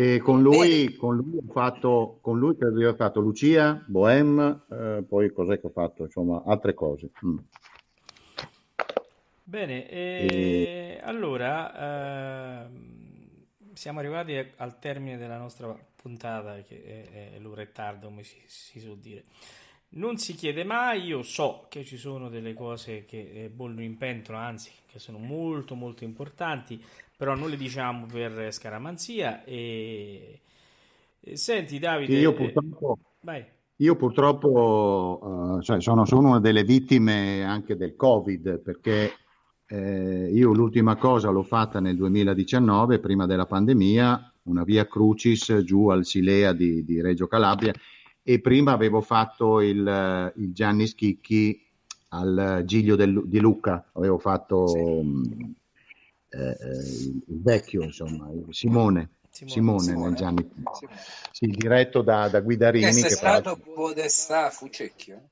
E con lui, con lui ho fatto, con lui credo di aver fatto Lucia, Bohème, eh, poi cos'è che ho fatto? Insomma, altre cose. Mm. Bene, e allora ehm, siamo arrivati al termine della nostra puntata, che è, è l'ora è tarda, come si, si suol dire. Non si chiede mai, io so che ci sono delle cose che eh, bollono in pentola, anzi, che sono molto molto importanti, però non le diciamo per scaramanzia. E, senti Davide, io eh, purtroppo, vai. io purtroppo eh, cioè, sono, sono una delle vittime anche del Covid, perché eh, io l'ultima cosa l'ho fatta nel 2019, prima della pandemia, una via Crucis giù al Silea di, di Reggio Calabria, e prima avevo fatto il, il Gianni Schicchi al Giglio del- di Lucca, avevo fatto Sì. mh, eh, il vecchio, insomma, il Simone, Simone. Simone, Simone. nel Gianni, Simone. sì, diretto da, da Guidarini, Che sei che stato podestà Fucecchio?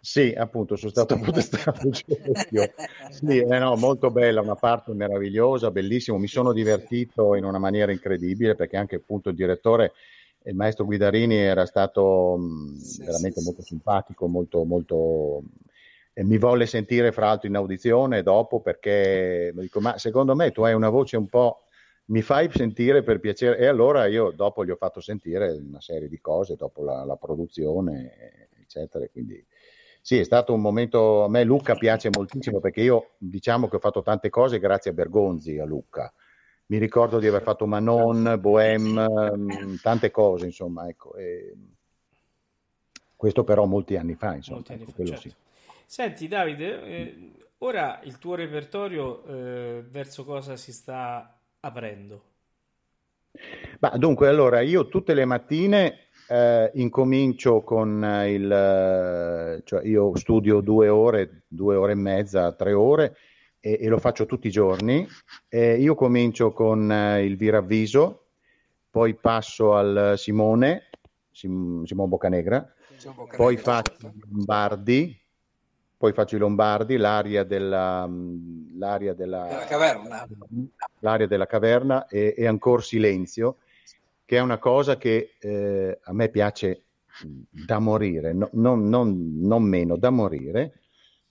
sì, appunto, sono stato potestato Cerchio. Sì, eh, no, molto bella, una parte meravigliosa, bellissimo. Mi sono divertito in una maniera incredibile perché anche appunto il direttore, il maestro Guidarini, era stato mh, Sì, veramente sì, molto sì. simpatico, molto, molto... E mi volle sentire fra l'altro in audizione dopo perché mi dico, ma secondo me tu hai una voce un po'... Mi fai sentire per piacere e allora io dopo gli ho fatto sentire una serie di cose dopo la, la produzione, eccetera. Quindi sì, è stato un momento. A me Lucca piace moltissimo perché io diciamo che ho fatto tante cose grazie a Bergonzi, a Lucca. Mi ricordo di aver fatto Manon, Bohème, mh, tante cose, insomma, ecco. e questo però molti anni fa, insomma, Molti anni ecco, fa, certo. sì. Senti Davide, eh, ora il tuo repertorio eh, verso cosa si sta aprendo? Ma dunque, allora io tutte le mattine eh, incomincio con eh, il, eh, cioè io studio due ore, due ore e mezza, tre ore e, e lo faccio tutti i giorni. E io comincio con eh, il Viravviso, poi passo al Simone, Sim- Simone Boccanegra, po' poi faccio i Lombardi, poi faccio i Lombardi, l'aria della, mh, l'aria della, Della caverna. l'aria della caverna e, e ancora silenzio, che è una cosa che eh, a me piace mh, da morire, no- non, non- non meno, da morire.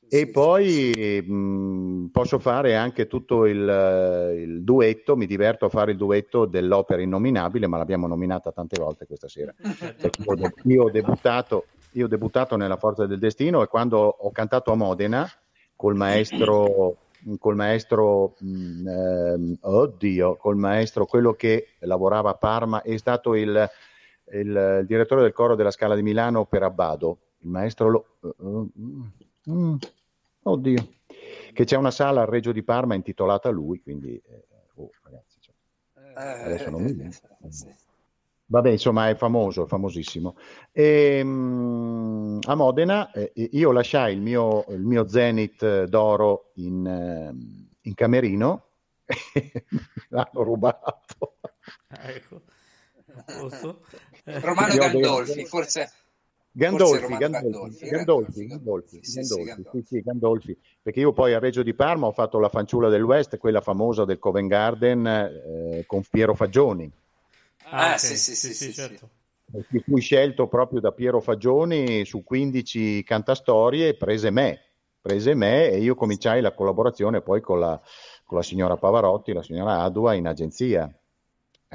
E poi mh, posso fare anche tutto il, il duetto, mi diverto a fare il duetto dell'opera innominabile, ma l'abbiamo nominata tante volte questa sera. Certo. Io, ho debuttato, io ho debuttato nella Forza del Destino e quando ho cantato a Modena col maestro, col maestro, ehm, oddio, col maestro, quello che lavorava a Parma, è stato il, il- il direttore del coro della Scala di Milano per Abbado, il maestro, Lo- mm, mm, oddio, che c'è una sala al Reggio di Parma intitolata a lui, quindi, eh, oh, ragazzi, cioè, Eh, adesso non mi viene. sì. Vabbè, insomma, è famoso, è famosissimo. E, mm, a Modena eh, io lasciai il mio, il mio Zenith eh, d'oro in, ehm, in camerino e me l'hanno rubato. Ah, ecco. Eh, Romano Gandolfi, forse Gandolfi, Gandolfi, Gandolfi, Gandolfi, Gandolfi, Gandolfi, sì, sì, Gandolfi, Gandolfi. sì, sì, Gandolfi. Perché io poi a Reggio di Parma ho fatto la fanciulla del West, quella famosa del Covent Garden eh, con Piero Fagioni. Ah, Ah, ok, sì, sì, sì, sì, sì, sì, certo. Che fui scelto proprio da Piero Fagioni su 15 cantastorie, prese me, prese me e io cominciai la collaborazione poi con la, con la signora Pavarotti, la signora Adua in agenzia.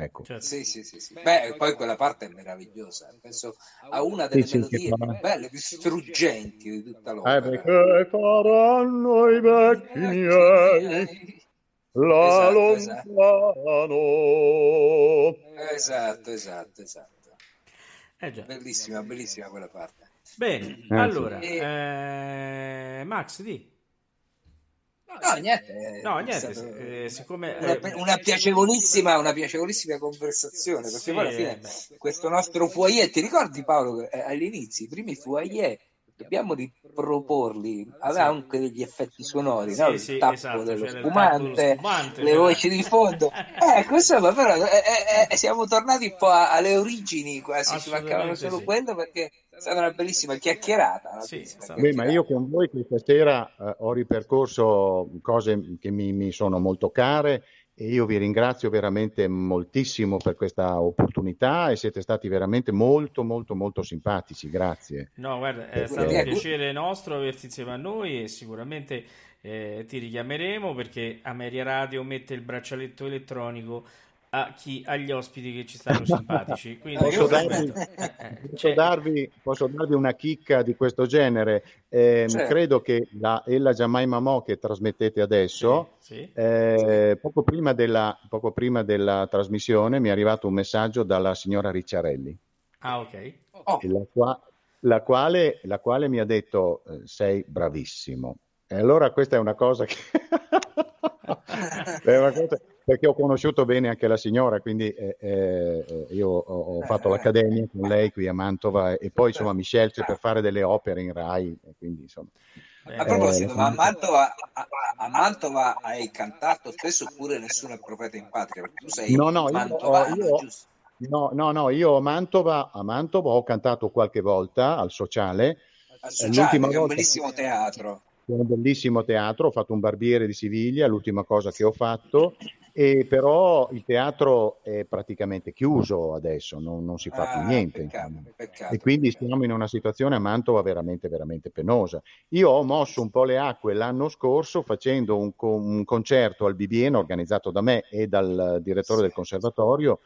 Ecco. certo. Sì, sì, sì, sì. Beh, poi quella parte è meravigliosa. Penso a una delle sì, melodie più belle, più struggenti di tutta Eh, l'opera. perché faranno i vecchi miei la Esatto, lontano. Esatto, esatto, esatto. Eh già. Bellissima, bellissima quella parte. Bene, sì. allora, E- eh, Max, di. No, niente. No, niente, stato eh, siccome... Una, eh, una piacevolissima, una piacevolissima conversazione perché Sì, poi alla fine eh, beh. questo nostro foyer, ti ricordi Paolo eh, all'inizio i primi foyer dobbiamo riproporli. Aveva sì. anche degli effetti sonori, sì, no? il sì, tappo esatto, dello cioè spumante, spumante, le voci di fondo. ecco, insomma, però eh, eh, siamo tornati un po' alle origini quasi, ci mancavano solo quello perché è stata una bellissima chiacchierata. Una Sì, bellissima esatto. Beh, ma io con voi questa sera eh, ho ripercorso cose che mi, mi sono molto care e io vi ringrazio veramente moltissimo per questa opportunità e siete stati veramente molto molto molto simpatici, grazie. No, guarda, è stato un piacere nostro averti insieme a noi e sicuramente eh, ti richiameremo perché Ameria Radio mette il braccialetto elettronico a chi, agli ospiti che ci stanno simpatici. Quindi Posso darvi, eh, eh, posso darvi- posso darvi una chicca di questo genere? Ehm, Certo. Credo che la Ella Giammai Mamò che trasmettete adesso, sì, sì. eh, poco, prima della, poco prima della trasmissione mi è arrivato un messaggio dalla signora Ricciarelli. Ah, ok. Oh, la, qua- la quale, la quale mi ha detto eh, sei bravissimo. E allora questa è una cosa che... è una cosa- perché ho conosciuto bene anche la signora, quindi eh, eh, io ho, ho fatto l'accademia con lei qui a Mantova e poi insomma mi scelse per fare delle opere in Rai, e quindi insomma... a proposito, Eh, ma a Mantova, a, a Mantova hai cantato spesso oppure nessuno è profeta in patria? Perché tu sei No, no, io, mantovano, io- giusto? no, no, no, io a Mantova, a Mantova ho cantato qualche volta al sociale, Al Eh, Sociale, è un volta- bellissimo teatro. È un bellissimo teatro, ho fatto un barbiere di Siviglia, l'ultima cosa che ho fatto, e però il teatro è praticamente chiuso adesso, non, non si fa Ah, più niente. peccato, peccato, E quindi peccato. siamo in una situazione a Mantova veramente, veramente penosa. Io ho mosso un po' le acque l'anno scorso facendo un, un concerto al Bibiena organizzato da me e dal direttore del conservatorio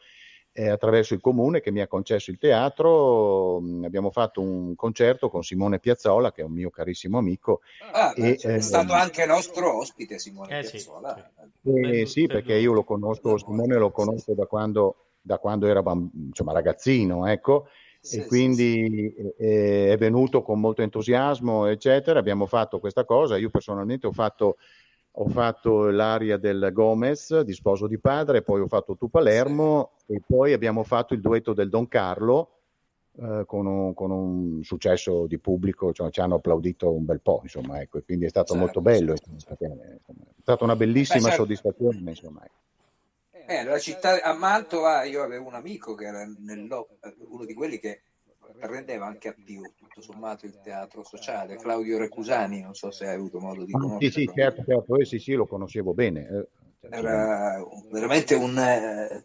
eh, attraverso il comune che mi ha concesso il teatro. Mh, Abbiamo fatto un concerto con Simone Piazzola, che è un mio carissimo amico, Ah, beh, E, è eh, stato anche nostro ospite Simone Eh sì, Piazzola. sì. Eh, sì, perché io lo conosco, Simone lo conosco da quando, da quando era bamb- insomma, ragazzino, ecco, Sì, e sì, quindi eh, è venuto con molto entusiasmo, eccetera. Abbiamo fatto questa cosa. Io personalmente ho fatto, ho fatto l'aria del Gomez di Sposo di Padre, poi ho fatto Tu Palermo e poi abbiamo fatto il duetto del Don Carlo. eh, con, un, con un successo di pubblico, cioè, ci hanno applaudito un bel po', insomma, ecco, quindi è stato Certo, molto bello, certo, certo. è stata una bellissima Beh, certo. soddisfazione, insomma. ecco. Eh, città a Mantova io avevo un amico che era nell'o- uno di quelli che rendeva anche attivo tutto sommato il teatro sociale, Claudio Recusani, non so se hai avuto modo di Ah, sì, conoscerlo. sì, certo, certo, eh, sì, sì, lo conoscevo bene. eh, Era veramente un, eh,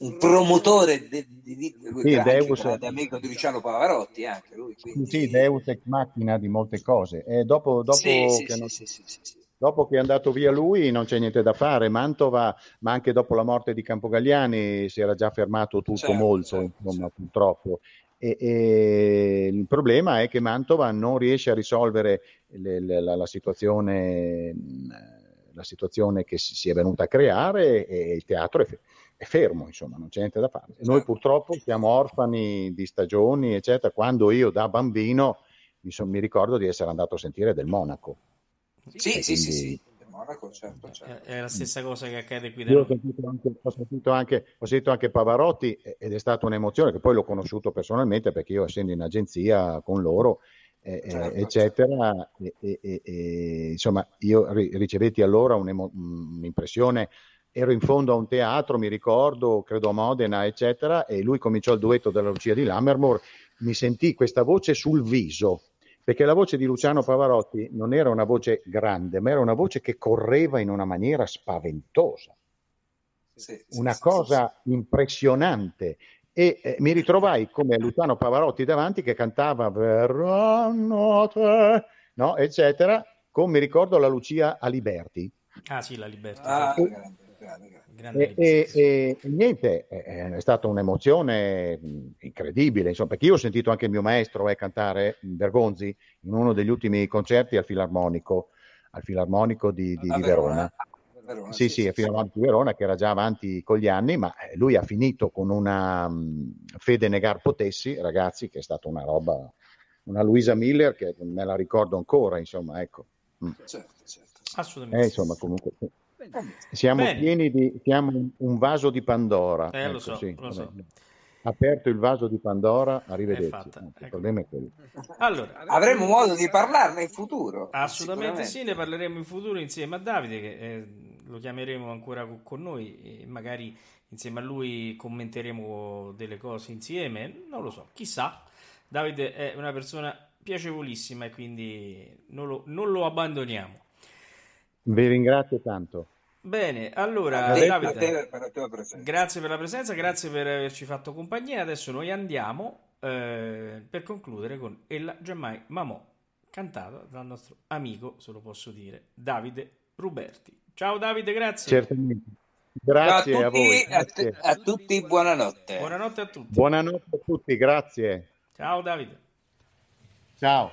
un promotore di, di, di- Sì, anche Deus- grande amico di Luciano Pavarotti anche lui Sì, quindi... sì, Deus ex machina di molte cose. E dopo, dopo Sì, che sì, non- sì, sì, sì, dopo che è andato via lui non c'è niente da fare. Mantova, ma anche dopo la morte di Campogagliani si era già fermato tutto Certo, molto, certo, insomma, certo. purtroppo. E, e il problema è che Mantova non riesce a risolvere le- le- la, la situazione, la situazione che si, si è venuta a creare e il teatro è, fe- è fermo, insomma, non c'è niente da fare. Noi Esatto. purtroppo siamo orfani di stagioni, eccetera. Quando io da bambino mi, son- mi ricordo di essere andato a sentire del Monaco. Sì, sì, sì, quindi- sì. Monaco, certo, certo. È, è la stessa cosa che accade qui da Io ho sentito, anche, ho, sentito anche, ho sentito anche Pavarotti eh, ed è stata un'emozione che poi l'ho conosciuto personalmente perché io essendo in agenzia con loro, eh, eh, Certo, eccetera, e, e- e- e, insomma io ri- ricevetti allora un'impressione, ero in fondo a un teatro, mi ricordo, credo a Modena, eccetera, e lui cominciò il duetto della Lucia di Lammermoor, mi sentì questa voce sul viso, perché la voce di Luciano Pavarotti non era una voce grande, ma era una voce che correva in una maniera spaventosa, Sì, sì, una sì, cosa impressionante. E eh, mi ritrovai come Luciano Pavarotti davanti che cantava Verranno te, no? eccetera, con mi ricordo la Lucia Aliberti. Ah sì, la sì. libertà. Ah, E- grande, grande, grande. E, e- e- niente, eh, è stata un'emozione incredibile, insomma, perché io ho sentito anche il mio maestro eh, cantare Bergonzi in uno degli ultimi concerti al Filarmonico, al Filarmonico di, di- di Verona. Verona, Sì, sì, al Filarmonico di Verona, che era già avanti con gli anni, ma eh, lui ha finito con una mh, Fede Negar Potessi, ragazzi, che è stata una roba, una Luisa Miller che me la ricordo ancora, insomma, ecco. Mm. Certo, certo. Assolutamente. Eh, insomma, comunque. Siamo Bene. pieni di, siamo un- vaso di Pandora. Eh, lo ecco, so, sì, lo so. aperto il vaso di Pandora, arrivederci. fatta, No, il ecco. problema è quello. Allora, Avremo modo di parlarne in futuro. assolutamente sì, ne parleremo in futuro insieme a Davide, che eh, lo chiameremo ancora co- con noi e magari insieme a lui commenteremo delle cose insieme, non lo so, chissà. Davide è una persona piacevolissima e quindi non lo, non lo abbandoniamo. Vi ringrazio tanto. Bene, allora A a Davide, te per la tua presenza. grazie per la presenza, grazie per averci fatto compagnia. Adesso noi andiamo eh, per concludere con Ella Giammai Mamò, cantata dal nostro amico, se lo posso dire, Davide Ruberti. Ciao Davide, grazie. Certamente. A Grazie a, tutti, voi. a, te- Grazie. a tutti buonanotte. Buonanotte a tutti. Buonanotte a tutti, grazie. Ciao Davide. Ciao.